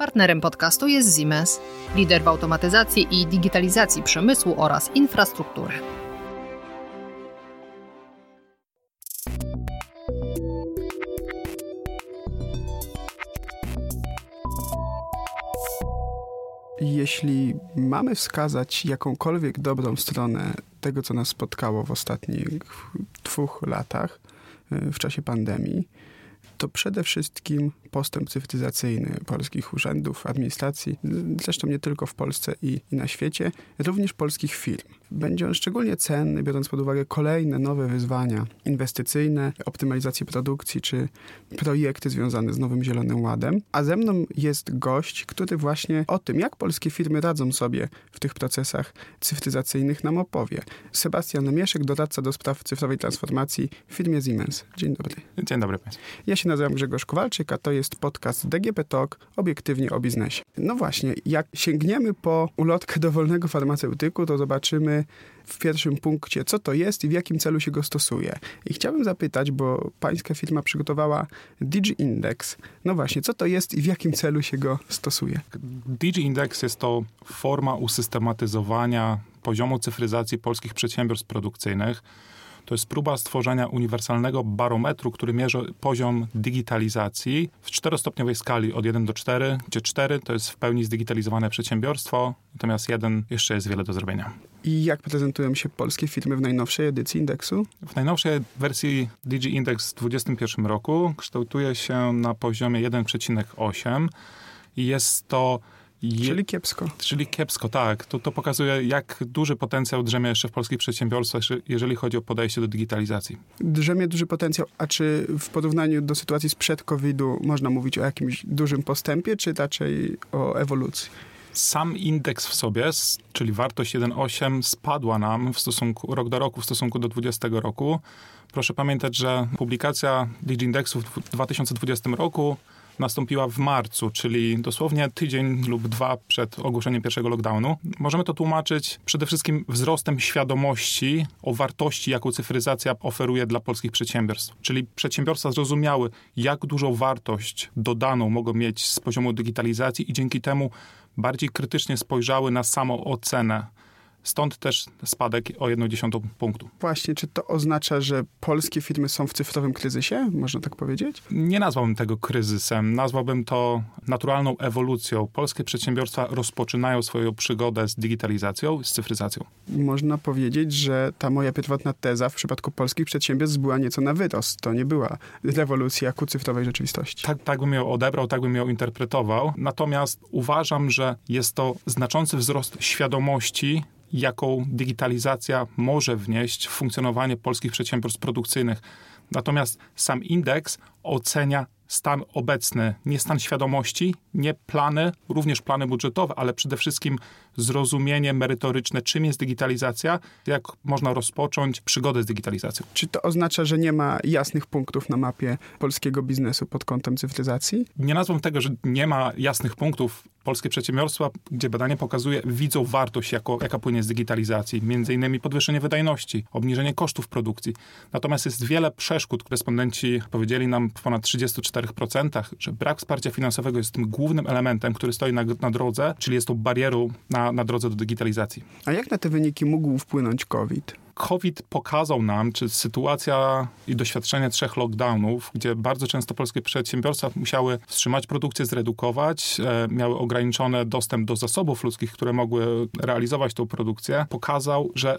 Partnerem podcastu jest Siemens, lider w automatyzacji i digitalizacji przemysłu oraz infrastruktury. Jeśli mamy wskazać jakąkolwiek dobrą stronę tego, co nas spotkało w ostatnich dwóch latach w czasie pandemii, to przede wszystkim postęp cywilizacyjny polskich urzędów, administracji, zresztą nie tylko w Polsce i, i, na świecie, również polskich firm. Będzie on szczególnie cenny, biorąc pod uwagę kolejne nowe wyzwania inwestycyjne, optymalizację produkcji czy projekty związane z Nowym Zielonym Ładem. A ze mną jest gość, który właśnie o tym, jak polskie firmy radzą sobie w tych procesach cyfryzacyjnych nam opowie. Sebastian Mieszek, doradca do spraw cyfrowej transformacji w firmie Siemens. Dzień dobry. Dzień dobry Państwu. Ja się nazywam Grzegorz Kowalczyk, a to jest podcast DGP Talk, obiektywnie o biznesie. No właśnie, jak sięgniemy po ulotkę dowolnego farmaceutyku, to zobaczymy w pierwszym punkcie, co to jest i w jakim celu się go stosuje. I chciałbym zapytać, bo pańska firma przygotowała DigiIndex. No właśnie, co to jest i w jakim celu się go stosuje? DigiIndex jest to forma usystematyzowania poziomu cyfryzacji polskich przedsiębiorstw produkcyjnych to jest próba stworzenia uniwersalnego barometru, który mierzy poziom digitalizacji w czterostopniowej skali od 1 do 4, gdzie 4 to jest w pełni zdigitalizowane przedsiębiorstwo, natomiast 1 jeszcze jest wiele do zrobienia. I jak prezentują się polskie firmy w najnowszej edycji indeksu? W najnowszej wersji DG Index w 2021 roku kształtuje się na poziomie 1,8 i jest to je, czyli kiepsko. Czyli kiepsko, tak. To, to pokazuje, jak duży potencjał drzemie jeszcze w polskich przedsiębiorstwach, jeżeli chodzi o podejście do digitalizacji. Drzemie duży potencjał, a czy w porównaniu do sytuacji sprzed COVID-u można mówić o jakimś dużym postępie, czy raczej o ewolucji? Sam indeks w sobie, czyli wartość 1,8 spadła nam w stosunku rok do roku w stosunku do 2020 roku. Proszę pamiętać, że publikacja DigiIndexu w 2020 roku nastąpiła w marcu, czyli dosłownie tydzień lub dwa przed ogłoszeniem pierwszego lockdownu. Możemy to tłumaczyć przede wszystkim wzrostem świadomości o wartości, jaką cyfryzacja oferuje dla polskich przedsiębiorstw. Czyli przedsiębiorstwa zrozumiały, jak dużą wartość dodaną mogą mieć z poziomu digitalizacji i dzięki temu bardziej krytycznie spojrzały na samą ocenę Stąd też spadek o 1,1 punktu. Właśnie, czy to oznacza, że polskie firmy są w cyfrowym kryzysie? Można tak powiedzieć? Nie nazwałbym tego kryzysem. Nazwałbym to naturalną ewolucją. Polskie przedsiębiorstwa rozpoczynają swoją przygodę z digitalizacją, z cyfryzacją. Można powiedzieć, że ta moja pierwotna teza w przypadku polskich przedsiębiorstw była nieco na wyrost. To nie była rewolucja ku cyfrowej rzeczywistości. Tak, tak bym ją odebrał, tak bym ją interpretował. Natomiast uważam, że jest to znaczący wzrost świadomości jaką digitalizacja może wnieść w funkcjonowanie polskich przedsiębiorstw produkcyjnych. Natomiast sam indeks ocenia stan obecny, nie stan świadomości, nie plany, również plany budżetowe, ale przede wszystkim zrozumienie merytoryczne, czym jest digitalizacja, jak można rozpocząć przygodę z digitalizacją. Czy to oznacza, że nie ma jasnych punktów na mapie polskiego biznesu pod kątem cyfryzacji? Nie nazwą tego, że nie ma jasnych punktów. Polskie przedsiębiorstwa, gdzie badanie pokazuje, widzą wartość, jako, jaka płynie z digitalizacji, między innymi podwyższenie wydajności, obniżenie kosztów produkcji. Natomiast jest wiele przeszkód. Respondenci powiedzieli nam w ponad 34%, że brak wsparcia finansowego jest tym głównym elementem, który stoi na, na drodze, czyli jest tą barierą na na, drodze do digitalizacji. A jak na te wyniki mógł wpłynąć COVID? COVID pokazał nam, czy sytuacja i doświadczenie trzech lockdownów, gdzie bardzo często polskie przedsiębiorstwa musiały wstrzymać produkcję, zredukować, e, miały ograniczony dostęp do zasobów ludzkich, które mogły realizować tą produkcję, pokazał, że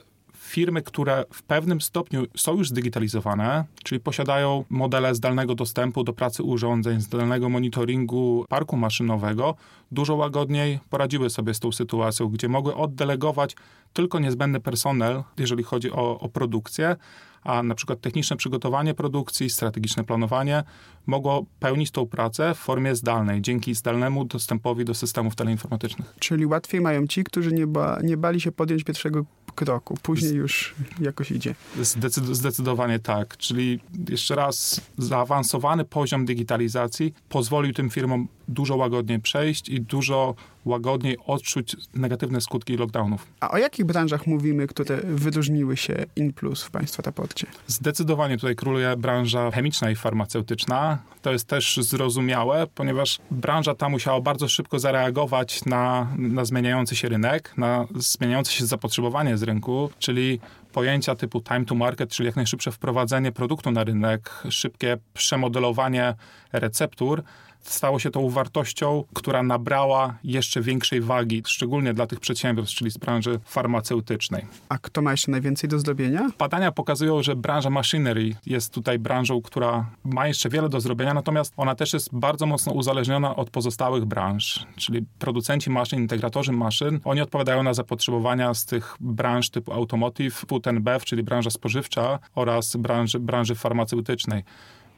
firmy, które w pewnym stopniu są już zdigitalizowane, czyli posiadają modele zdalnego dostępu do pracy urządzeń, zdalnego monitoringu parku maszynowego, dużo łagodniej poradziły sobie z tą sytuacją, gdzie mogły oddelegować tylko niezbędny personel, jeżeli chodzi o, o produkcję, a na przykład techniczne przygotowanie produkcji, strategiczne planowanie mogło pełnić tą pracę w formie zdalnej, dzięki zdalnemu dostępowi do systemów teleinformatycznych. Czyli łatwiej mają ci, którzy nie, ba, nie bali się podjąć pierwszego kroku, później już jakoś idzie. Zdecyd zdecydowanie tak. Czyli jeszcze raz, zaawansowany poziom digitalizacji pozwolił tym firmom dużo łagodniej przejść i dużo łagodniej odczuć negatywne skutki lockdownów. A o jakich branżach mówimy, które wyróżniły się in plus w Państwa raporcie? Zdecydowanie tutaj króluje branża chemiczna i farmaceutyczna. To jest też zrozumiałe, ponieważ branża ta musiała bardzo szybko zareagować na, na zmieniający się rynek, na zmieniające się zapotrzebowanie z rynku, czyli pojęcia typu time to market, czyli jak najszybsze wprowadzenie produktu na rynek, szybkie przemodelowanie receptur, stało się tą wartością, która nabrała jeszcze większej wagi, szczególnie dla tych przedsiębiorstw, czyli z branży farmaceutycznej. A kto ma jeszcze najwięcej do zrobienia? Badania pokazują, że branża machinery jest tutaj branżą, która ma jeszcze wiele do zrobienia, natomiast ona też jest bardzo mocno uzależniona od pozostałych branż, czyli producenci maszyn, integratorzy maszyn, oni odpowiadają na zapotrzebowania z tych branż typu automotive, food and bev, czyli branża spożywcza oraz branży, branży farmaceutycznej.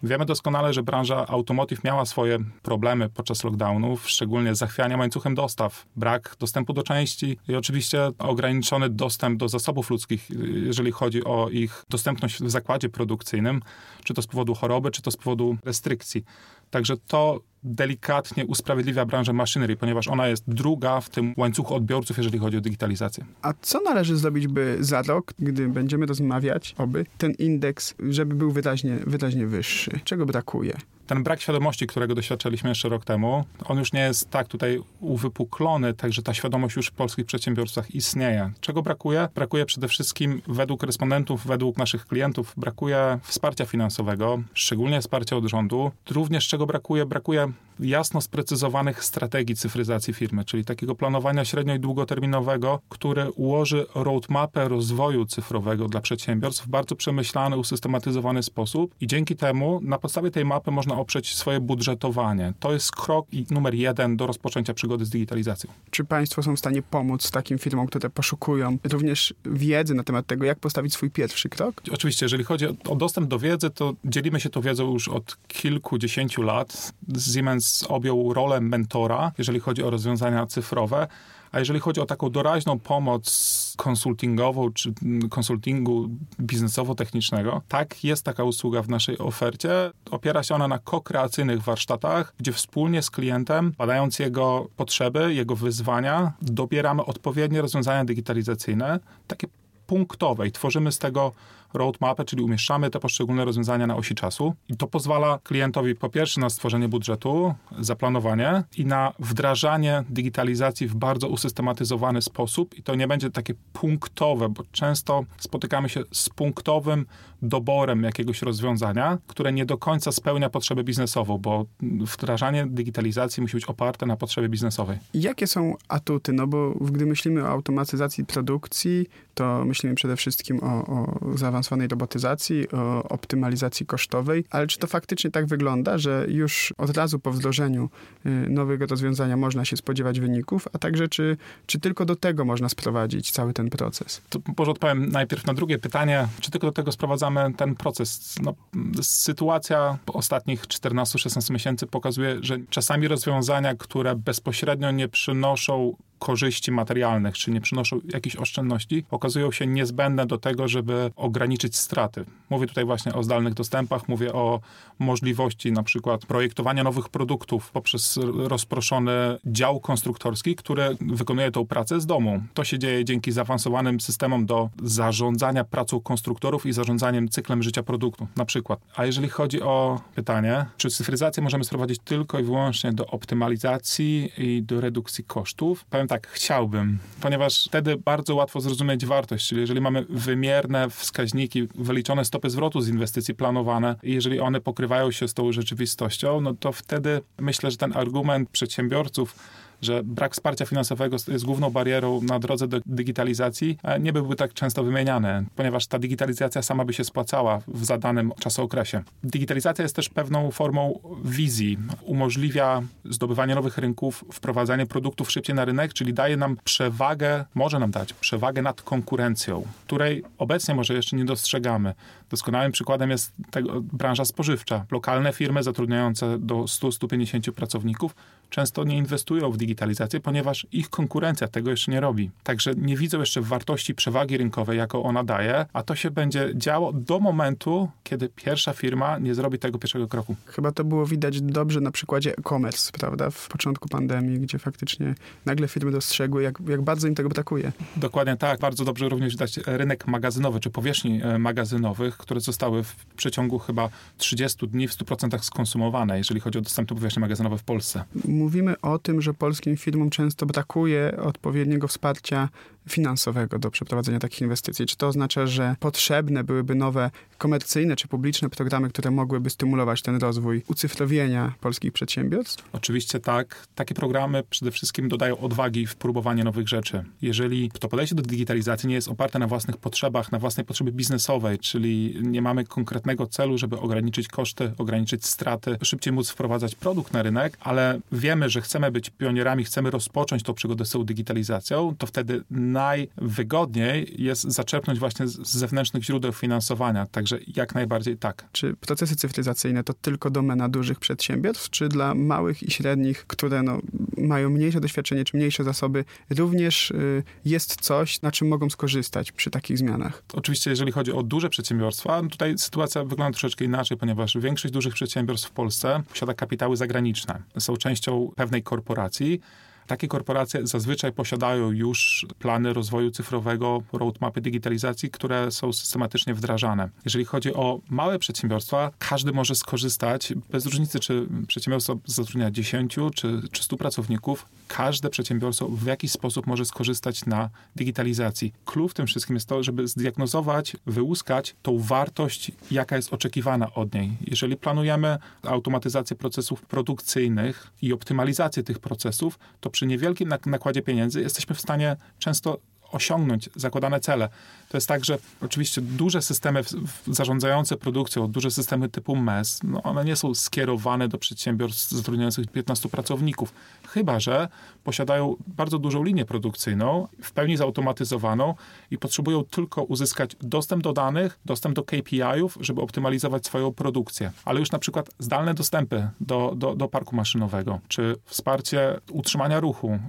Wiemy doskonale, że branża automotive miała swoje problemy podczas lockdownów, szczególnie zachwiania łańcuchem dostaw, brak dostępu do części i oczywiście ograniczony dostęp do zasobów ludzkich, jeżeli chodzi o ich dostępność w zakładzie produkcyjnym, czy to z powodu choroby, czy to z powodu restrykcji. Także to delikatnie usprawiedliwia branżę machinery, ponieważ ona jest druga w tym łańcuchu odbiorców, jeżeli chodzi o digitalizację. A co należy zrobić, by za rok, gdy będziemy rozmawiać, oby ten indeks, żeby był wyraźnie, wyraźnie wyższy? Czego brakuje? Ten brak świadomości, którego doświadczaliśmy jeszcze rok temu, on już nie jest tak tutaj uwypuklony, także ta świadomość już w polskich przedsiębiorstwach istnieje. Czego brakuje? Brakuje przede wszystkim według respondentów, według naszych klientów, brakuje wsparcia finansowego, szczególnie wsparcia od rządu. Również czego brakuje? Brakuje jasno sprecyzowanych strategii cyfryzacji firmy, czyli takiego planowania średnio i długoterminowego, które ułoży roadmapę rozwoju cyfrowego dla przedsiębiorstw w bardzo przemyślany, usystematyzowany sposób i dzięki temu na podstawie tej mapy można oprzeć swoje budżetowanie. To jest krok numer jeden do rozpoczęcia przygody z digitalizacją. Czy państwo są w stanie pomóc takim firmom, które poszukują również wiedzy na temat tego, jak postawić swój pierwszy krok? Oczywiście, jeżeli chodzi o dostęp do wiedzy, to dzielimy się tą wiedzą już od kilkudziesięciu lat. Siemens objął rolę mentora, jeżeli chodzi o rozwiązania cyfrowe. A jeżeli chodzi o taką doraźną pomoc konsultingową czy konsultingu biznesowo-technicznego, tak, jest taka usługa w naszej ofercie. Opiera się ona na kokreacyjnych warsztatach, gdzie wspólnie z klientem, badając jego potrzeby, jego wyzwania, dobieramy odpowiednie rozwiązania digitalizacyjne, takie punktowe i tworzymy z tego roadmapę, czyli umieszczamy te poszczególne rozwiązania na osi czasu i to pozwala klientowi po pierwsze na stworzenie budżetu, zaplanowanie i na wdrażanie digitalizacji w bardzo usystematyzowany sposób i to nie będzie takie punktowe, bo często spotykamy się z punktowym doborem jakiegoś rozwiązania, które nie do końca spełnia potrzebę biznesową, bo wdrażanie digitalizacji musi być oparte na potrzebie biznesowej. Jakie są atuty? No bo gdy myślimy o automatyzacji produkcji, to myślimy przede wszystkim o, o zaawansowanej robotyzacji, o optymalizacji kosztowej, ale czy to faktycznie tak wygląda, że już od razu po wdrożeniu y, nowego rozwiązania można się spodziewać wyników, a także czy, czy tylko do tego można sprowadzić cały ten proces? To może odpowiem najpierw na drugie pytanie, czy tylko do tego sprowadzamy ten proces? No, sytuacja ostatnich 14-16 miesięcy pokazuje, że czasami rozwiązania, które bezpośrednio nie przynoszą korzyści materialnych, czy nie przynoszą jakichś oszczędności, okazują się niezbędne do tego, żeby ograniczyć straty. Mówię tutaj właśnie o zdalnych dostępach, mówię o możliwości na przykład projektowania nowych produktów poprzez rozproszony dział konstruktorski, który wykonuje tą pracę z domu. To się dzieje dzięki zaawansowanym systemom do zarządzania pracą konstruktorów i zarządzaniem cyklem życia produktu, na przykład. A jeżeli chodzi o pytanie, czy cyfryzację możemy sprowadzić tylko i wyłącznie do optymalizacji i do redukcji kosztów, powiem tak, chciałbym, ponieważ wtedy bardzo łatwo zrozumieć wartość, czyli jeżeli mamy wymierne wskaźniki, wyliczone stopy zwrotu z inwestycji planowane i jeżeli one pokrywają się z tą rzeczywistością, no to wtedy myślę, że ten argument przedsiębiorców że brak wsparcia finansowego jest główną barierą na drodze do digitalizacji, nie byłby tak często wymieniany, ponieważ ta digitalizacja sama by się spłacała w zadanym czasookresie. Digitalizacja jest też pewną formą wizji. Umożliwia zdobywanie nowych rynków, wprowadzanie produktów szybciej na rynek, czyli daje nam przewagę, może nam dać przewagę nad konkurencją, której obecnie może jeszcze nie dostrzegamy. Doskonałym przykładem jest tego, branża spożywcza. Lokalne firmy zatrudniające do 100-150 pracowników często nie inwestują w digitalizację ponieważ ich konkurencja tego jeszcze nie robi. Także nie widzą jeszcze wartości przewagi rynkowej, jaką ona daje, a to się będzie działo do momentu, kiedy pierwsza firma nie zrobi tego pierwszego kroku. Chyba to było widać dobrze na przykładzie e-commerce, prawda? W początku pandemii, gdzie faktycznie nagle firmy dostrzegły, jak, jak bardzo im tego brakuje. Dokładnie tak. Bardzo dobrze również widać rynek magazynowy, czy powierzchni e, magazynowych, które zostały w przeciągu chyba 30 dni w 100% skonsumowane, jeżeli chodzi o dostępne powierzchnie magazynowe w Polsce. Mówimy o tym, że polskim firmom często brakuje odpowiedniego wsparcia finansowego do przeprowadzenia takich inwestycji. Czy to oznacza, że potrzebne byłyby nowe komercyjne czy publiczne programy, które mogłyby stymulować ten rozwój ucyfrowienia polskich przedsiębiorstw? Oczywiście tak. Takie programy przede wszystkim dodają odwagi w próbowanie nowych rzeczy. Jeżeli to podejście do digitalizacji nie jest oparte na własnych potrzebach, na własnej potrzebie biznesowej, czyli nie mamy konkretnego celu, żeby ograniczyć koszty, ograniczyć straty, szybciej móc wprowadzać produkt na rynek, ale wiemy, że chcemy być pionierami, chcemy rozpocząć tą przygodę z tą digitalizacją, to wtedy najwygodniej jest zaczerpnąć właśnie z zewnętrznych źródeł finansowania. Także jak najbardziej tak. Czy procesy cyfryzacyjne to tylko domena dużych przedsiębiorstw, czy dla małych i średnich, które no, mają mniejsze doświadczenie czy mniejsze zasoby, również y, jest coś, na czym mogą skorzystać przy takich zmianach? Oczywiście, jeżeli chodzi o duże przedsiębiorstwa, tutaj sytuacja wygląda troszeczkę inaczej, ponieważ większość dużych przedsiębiorstw w Polsce posiada kapitały zagraniczne. Są częścią pewnej korporacji. Takie korporacje zazwyczaj posiadają już plany rozwoju cyfrowego, roadmapy digitalizacji, które są systematycznie wdrażane. Jeżeli chodzi o małe przedsiębiorstwa, każdy może skorzystać, bez różnicy, czy przedsiębiorstwo zatrudnia 10 czy, czy 100 pracowników, każde przedsiębiorstwo w jakiś sposób może skorzystać na digitalizacji. Klucz w tym wszystkim jest to, żeby zdiagnozować, wyłuskać tą wartość, jaka jest oczekiwana od niej. Jeżeli planujemy automatyzację procesów produkcyjnych i optymalizację tych procesów, to przy niewielkim nakładzie pieniędzy jesteśmy w stanie często osiągnąć zakładane cele. To jest tak, że oczywiście duże systemy zarządzające produkcją, duże systemy typu MES, no one nie są skierowane do przedsiębiorstw zatrudniających 15 pracowników, chyba że posiadają bardzo dużą linię produkcyjną, w pełni zautomatyzowaną i potrzebują tylko uzyskać dostęp do danych, dostęp do KPI-ów, żeby optymalizować swoją produkcję. Ale już na przykład zdalne dostępy do, do, do parku maszynowego, czy wsparcie utrzymania ruchu,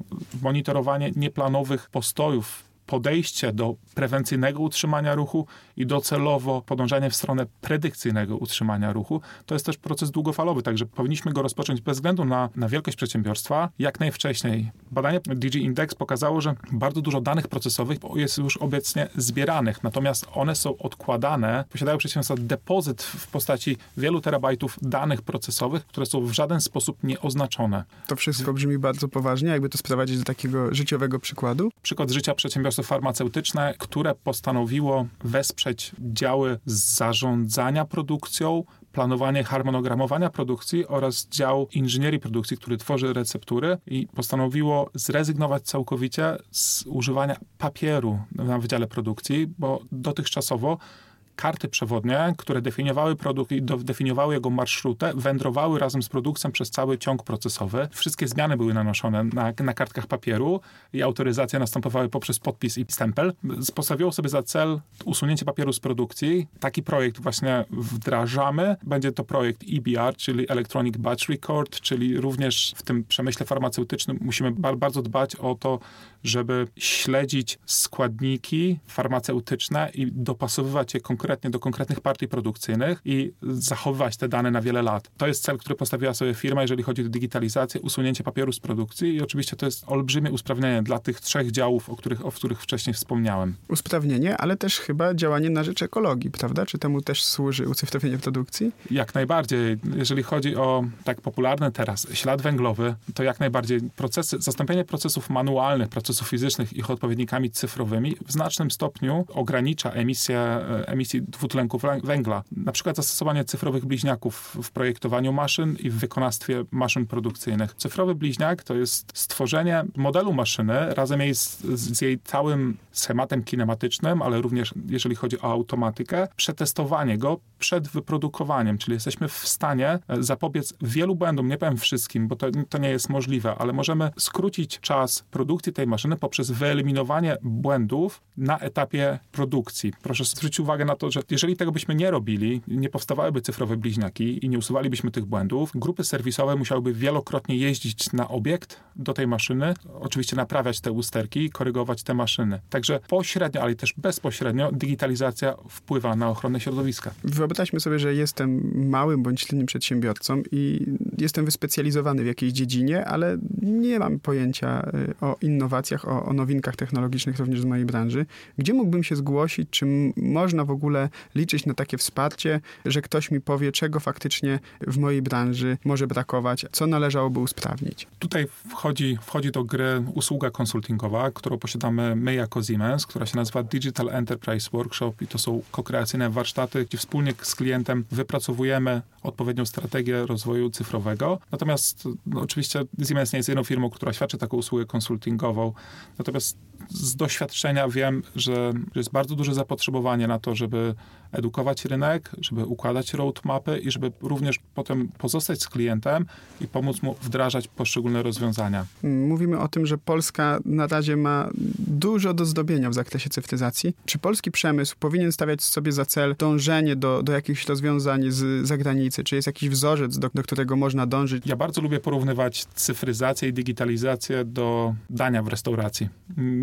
monitorowanie nieplanowych postojów podejście do prewencyjnego utrzymania ruchu i docelowo podążanie w stronę predykcyjnego utrzymania ruchu, to jest też proces długofalowy, także powinniśmy go rozpocząć bez względu na, na wielkość przedsiębiorstwa jak najwcześniej. Badanie DG Index pokazało, że bardzo dużo danych procesowych jest już obecnie zbieranych, natomiast one są odkładane, posiadają przedsiębiorstwa depozyt w postaci wielu terabajtów danych procesowych, które są w żaden sposób nieoznaczone. To wszystko brzmi bardzo poważnie, jakby to sprowadzić do takiego życiowego przykładu. Przykład życia przedsiębiorstwa przedsiębiorstwo farmaceutyczne, które postanowiło wesprzeć działy zarządzania produkcją, planowanie harmonogramowania produkcji oraz dział inżynierii produkcji, który tworzy receptury i postanowiło zrezygnować całkowicie z używania papieru na wydziale produkcji, bo dotychczasowo karty przewodnie, które definiowały produkt i definiowały jego marszrutę, wędrowały razem z produkcją przez cały ciąg procesowy. Wszystkie zmiany były nanoszone na, na kartkach papieru i autoryzacje następowały poprzez podpis i stempel. Postawiło sobie za cel usunięcie papieru z produkcji. Taki projekt właśnie wdrażamy. Będzie to projekt EBR, czyli Electronic Batch Record, czyli również w tym przemyśle farmaceutycznym musimy bardzo dbać o to, żeby śledzić składniki farmaceutyczne i dopasowywać je konkretnie do konkretnych partii produkcyjnych i zachowywać te dane na wiele lat. To jest cel, który postawiła sobie firma, jeżeli chodzi o digitalizację, usunięcie papieru z produkcji i oczywiście to jest olbrzymie usprawnienie dla tych trzech działów, o których, o których wcześniej wspomniałem. Usprawnienie, ale też chyba działanie na rzecz ekologii, prawda? Czy temu też służy ucyfrowienie produkcji? Jak najbardziej. Jeżeli chodzi o tak popularny teraz ślad węglowy, to jak najbardziej procesy, zastąpienie procesów manualnych, procesów procesów fizycznych ich odpowiednikami cyfrowymi w znacznym stopniu ogranicza emisję e, emisji dwutlenku węgla. Na przykład zastosowanie cyfrowych bliźniaków w projektowaniu maszyn i w wykonawstwie maszyn produkcyjnych. Cyfrowy bliźniak to jest stworzenie modelu maszyny razem jej z, z jej całym schematem kinematycznym, ale również jeżeli chodzi o automatykę, przetestowanie go przed wyprodukowaniem, czyli jesteśmy w stanie e, zapobiec wielu błędom, nie powiem wszystkim, bo to, to nie jest możliwe, ale możemy skrócić czas produkcji tej maszyny poprzez wyeliminowanie błędów na etapie produkcji. Proszę zwrócić uwagę na to, że jeżeli tego byśmy nie robili, nie powstawałyby cyfrowe bliźniaki i nie usuwalibyśmy tych błędów, grupy serwisowe musiałyby wielokrotnie jeździć na obiekt, do tej maszyny, oczywiście naprawiać te usterki, korygować te maszyny. Także pośrednio, ale też bezpośrednio digitalizacja wpływa na ochronę środowiska. Wyobraźmy sobie, że jestem małym bądź średnim przedsiębiorcą i jestem wyspecjalizowany w jakiejś dziedzinie, ale nie mam pojęcia y, o innowacjach, o, o nowinkach technologicznych również z mojej branży. Gdzie mógłbym się zgłosić? Czy można w ogóle liczyć na takie wsparcie, że ktoś mi powie, czego faktycznie w mojej branży może brakować, co należałoby usprawnić? Tutaj wchodzi, wchodzi do gry usługa konsultingowa, którą posiadamy my jako Siemens, która się nazywa Digital Enterprise Workshop i to są kokreacyjne warsztaty, gdzie wspólnie z klientem wypracowujemy odpowiednią strategię rozwoju cyfrowego. Natomiast no, oczywiście Siemens nie jest jedną firmą, która świadczy taką usługę konsultingową. Natomiast z doświadczenia wiem, że jest bardzo duże zapotrzebowanie na to, żeby edukować rynek, żeby układać roadmapy i żeby również potem pozostać z klientem i pomóc mu wdrażać poszczególne rozwiązania. Mówimy o tym, że Polska na razie ma dużo do zdobienia w zakresie cyfryzacji. Czy polski przemysł powinien stawiać sobie za cel dążenie do, do jakichś rozwiązań z zagranicy? Czy jest jakiś wzorzec, do, do którego można dążyć? Ja bardzo lubię porównywać cyfryzację i digitalizację do dania w restauracji.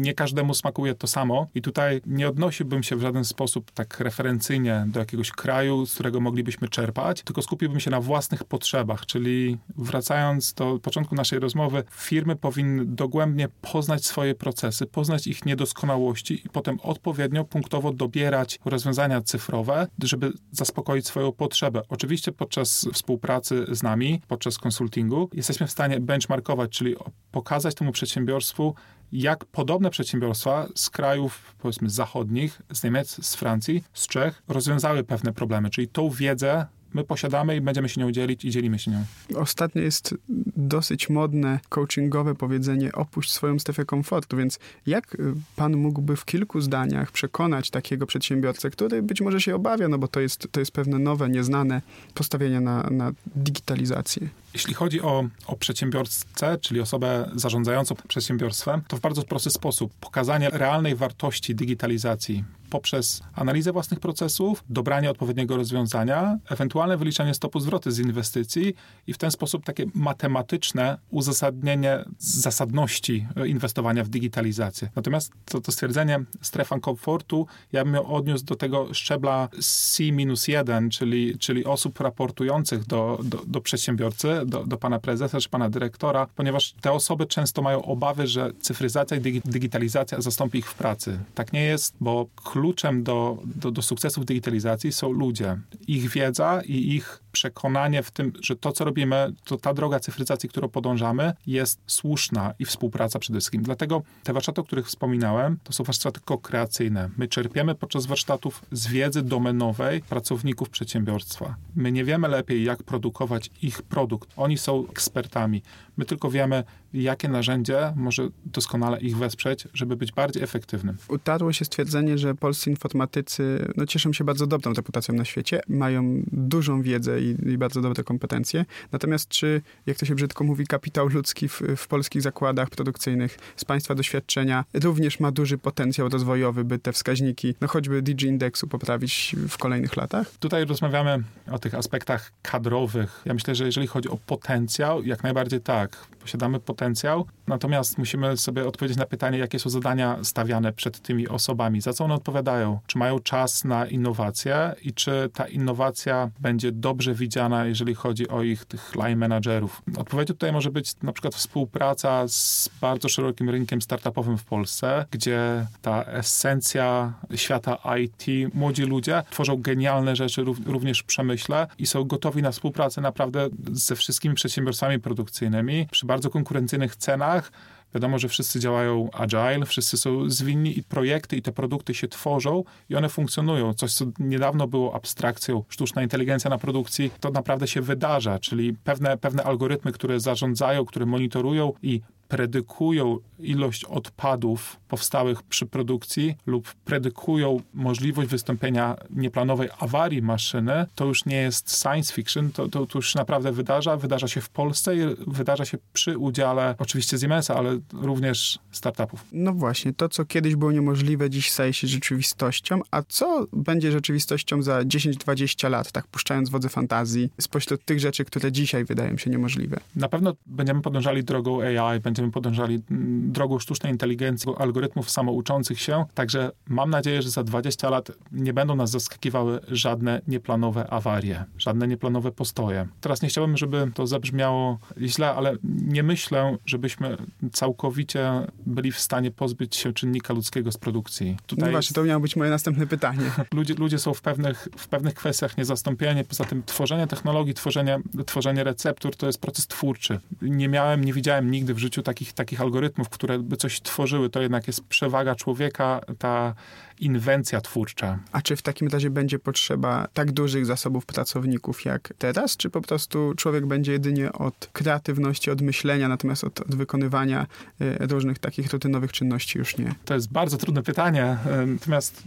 Nie każdemu smakuje to samo i tutaj nie odnosiłbym się w żaden sposób tak referencyjnie do jakiegoś kraju, z którego moglibyśmy czerpać, tylko skupiłbym się na własnych potrzebach, czyli wracając do początku naszej rozmowy, firmy powinny dogłębnie poznać swoje procesy, poznać ich niedoskonałości i potem odpowiednio, punktowo dobierać rozwiązania cyfrowe, żeby zaspokoić swoją potrzebę. Oczywiście podczas współpracy z nami, podczas konsultingu, jesteśmy w stanie benchmarkować, czyli pokazać temu przedsiębiorstwu, jak podobne przedsiębiorstwa z krajów, powiedzmy, zachodnich, z Niemiec, z Francji, z Czech, rozwiązały pewne problemy. Czyli tą wiedzę my posiadamy i będziemy się nią dzielić i dzielimy się nią. Ostatnio jest dosyć modne coachingowe powiedzenie opuść swoją strefę komfortu, więc jak pan mógłby w kilku zdaniach przekonać takiego przedsiębiorcę, który być może się obawia, no bo to jest, to jest pewne nowe, nieznane postawienie na, na digitalizację? Jeśli chodzi o, o przedsiębiorcę, czyli osobę zarządzającą przedsiębiorstwem, to w bardzo prosty sposób pokazanie realnej wartości digitalizacji poprzez analizę własnych procesów, dobranie odpowiedniego rozwiązania, ewentualne wyliczenie stopu zwrotu z inwestycji i w ten sposób takie matematyczne uzasadnienie zasadności inwestowania w digitalizację. Natomiast to, to stwierdzenie strefa komfortu, ja bym ją odniósł do tego szczebla C-1, czyli, czyli osób raportujących do, do, do przedsiębiorcy, do, do pana prezesa czy pana dyrektora, ponieważ te osoby często mają obawy, że cyfryzacja i digitalizacja zastąpi ich w pracy. Tak nie jest, bo kluczem do, do, do sukcesu w digitalizacji są ludzie. Ich wiedza i ich przekonanie w tym, że to, co robimy, to ta droga cyfryzacji, którą podążamy, jest słuszna i współpraca przede wszystkim. Dlatego te warsztaty, o których wspominałem, to są warsztaty kreacyjne. My czerpiemy podczas warsztatów z wiedzy domenowej pracowników przedsiębiorstwa. My nie wiemy lepiej, jak produkować ich produkt. Oni są ekspertami. My tylko wiemy, jakie narzędzie może doskonale ich wesprzeć, żeby być bardziej efektywnym. Utarło się stwierdzenie, że polscy informatycy no, cieszą się bardzo dobrą reputacją na świecie, mają dużą wiedzę i, i, bardzo dobre kompetencje. Natomiast czy, jak to się brzydko mówi, kapitał ludzki w, w polskich zakładach produkcyjnych z państwa doświadczenia również ma duży potencjał rozwojowy, by te wskaźniki, no choćby DG Indexu poprawić w kolejnych latach? Tutaj rozmawiamy o tych aspektach kadrowych. Ja myślę, że jeżeli chodzi o potencjał, jak najbardziej tak. Posiadamy potencjał, natomiast musimy sobie odpowiedzieć na pytanie, jakie są zadania stawiane przed tymi osobami, za co one odpowiadają, czy mają czas na innowacje i czy ta innowacja będzie dobrze widziana, jeżeli chodzi o ich tych line managerów. Odpowiedzią tutaj może być na przykład współpraca z bardzo szerokim rynkiem startupowym w Polsce, gdzie ta esencja świata IT, młodzi ludzie tworzą genialne rzeczy również w przemyśle i są gotowi na współpracę naprawdę ze wszystkimi przedsiębiorstwami produkcyjnymi przy bardzo konkurencyjnych cenach. Wiadomo, że wszyscy działają agile, wszyscy są zwinni i projekty i te produkty się tworzą i one funkcjonują. Coś, co niedawno było abstrakcją, sztuczna inteligencja na produkcji, to naprawdę się wydarza, czyli pewne, pewne algorytmy, które zarządzają, które monitorują i predykują ilość odpadów powstałych przy produkcji lub predykują możliwość wystąpienia nieplanowej awarii maszyny, to już nie jest science fiction, to, to, to już naprawdę wydarza. Wydarza się w Polsce i wydarza się przy udziale oczywiście Siemensa, ale również startupów. No właśnie, to co kiedyś było niemożliwe, dziś staje się rzeczywistością, a co będzie rzeczywistością za 10-20 lat, tak puszczając wodze fantazji, spośród tych rzeczy, które dzisiaj wydają się niemożliwe? Na pewno będziemy podążali drogą AI, będziemy będziemy podążali mm, drogą sztucznej inteligencji, algorytmów samouczących się. Także mam nadzieję, że za 20 lat nie będą nas zaskakiwały żadne nieplanowe awarie, żadne nieplanowe postoje. Teraz nie chciałbym, żeby to zabrzmiało źle, ale nie myślę, żebyśmy całkowicie byli w stanie pozbyć się czynnika ludzkiego z produkcji. Tutaj no właśnie, to miało być moje następne pytanie. Ludzie, ludzie są w pewnych, w pewnych kwestiach niezastąpieni. Poza tym tworzenie technologii, tworzenie, tworzenie receptur to jest proces twórczy. Nie miałem, nie widziałem nigdy w życiu takich, takich algorytmów, które by coś tworzyły. To jednak jest przewaga człowieka, ta inwencja twórcza. A czy w takim razie będzie potrzeba tak dużych zasobów pracowników jak teraz, czy po prostu człowiek będzie jedynie od kreatywności, od myślenia, natomiast od, od wykonywania y, różnych takich rutynowych czynności już nie? To jest bardzo trudne pytanie, y, natomiast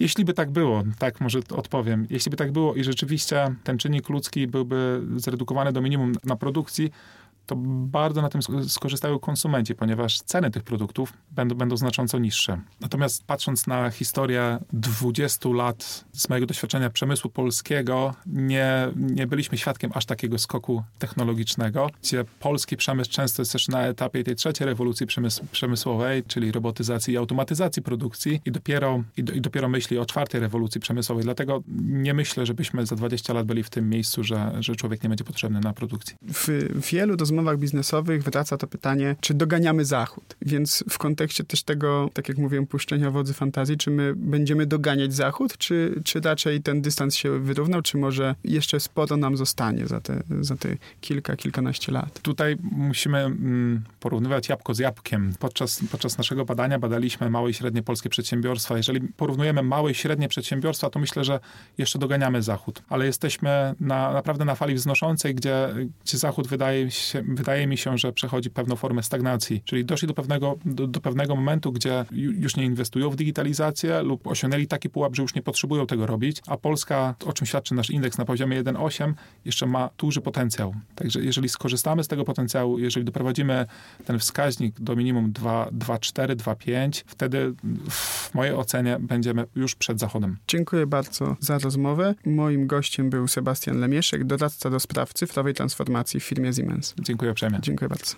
jeśli by tak było, tak może odpowiem, jeśli by tak było i rzeczywiście ten czynnik ludzki byłby zredukowany do minimum na produkcji, to bardzo na tym skorzystają konsumenci, ponieważ ceny tych produktów będą, będą znacząco niższe. Natomiast patrząc na historię 20 lat z mojego doświadczenia przemysłu polskiego, nie, nie byliśmy świadkiem aż takiego skoku technologicznego, gdzie polski przemysł często jest też na etapie tej trzeciej rewolucji przemysł, przemysłowej, czyli robotyzacji i automatyzacji produkcji i dopiero, i, do, i dopiero myśli o czwartej rewolucji przemysłowej. Dlatego nie myślę, żebyśmy za 20 lat byli w tym miejscu, że, że człowiek nie będzie potrzebny na produkcji. W wielu rozmowach rozmowach biznesowych wraca to pytanie, czy doganiamy Zachód. Więc w kontekście też tego, tak jak mówiłem, puszczenia wodzy fantazji, czy my będziemy doganiać Zachód, czy, czy raczej ten dystans się wyrównał, czy może jeszcze sporo nam zostanie za te, za te kilka, kilkanaście lat? Tutaj musimy mm, porównywać jabłko z jabłkiem. Podczas, podczas naszego badania badaliśmy małe i średnie polskie przedsiębiorstwa. Jeżeli porównujemy małe i średnie przedsiębiorstwa, to myślę, że jeszcze doganiamy Zachód. Ale jesteśmy na, naprawdę na fali wznoszącej, gdzie, gdzie Zachód wydaje się, wydaje mi się, że przechodzi pewną formę stagnacji. Czyli doszli do pewnego, do, do pewnego momentu, gdzie już nie inwestują w digitalizację lub osiągnęli taki pułap, że już nie potrzebują tego robić, a Polska, o czym świadczy nasz indeks na poziomie 1,8, jeszcze ma duży potencjał. Także jeżeli skorzystamy z tego potencjału, jeżeli doprowadzimy ten wskaźnik do minimum 2,4, 2,5, wtedy w mojej ocenie będziemy już przed Zachodem. Dziękuję bardzo za rozmowę. Moim gościem był Sebastian Lemieszek, doradca do spraw cyfrowej transformacji w firmie Siemens. Dziękuję uprzejmie. Dziękuję bardzo.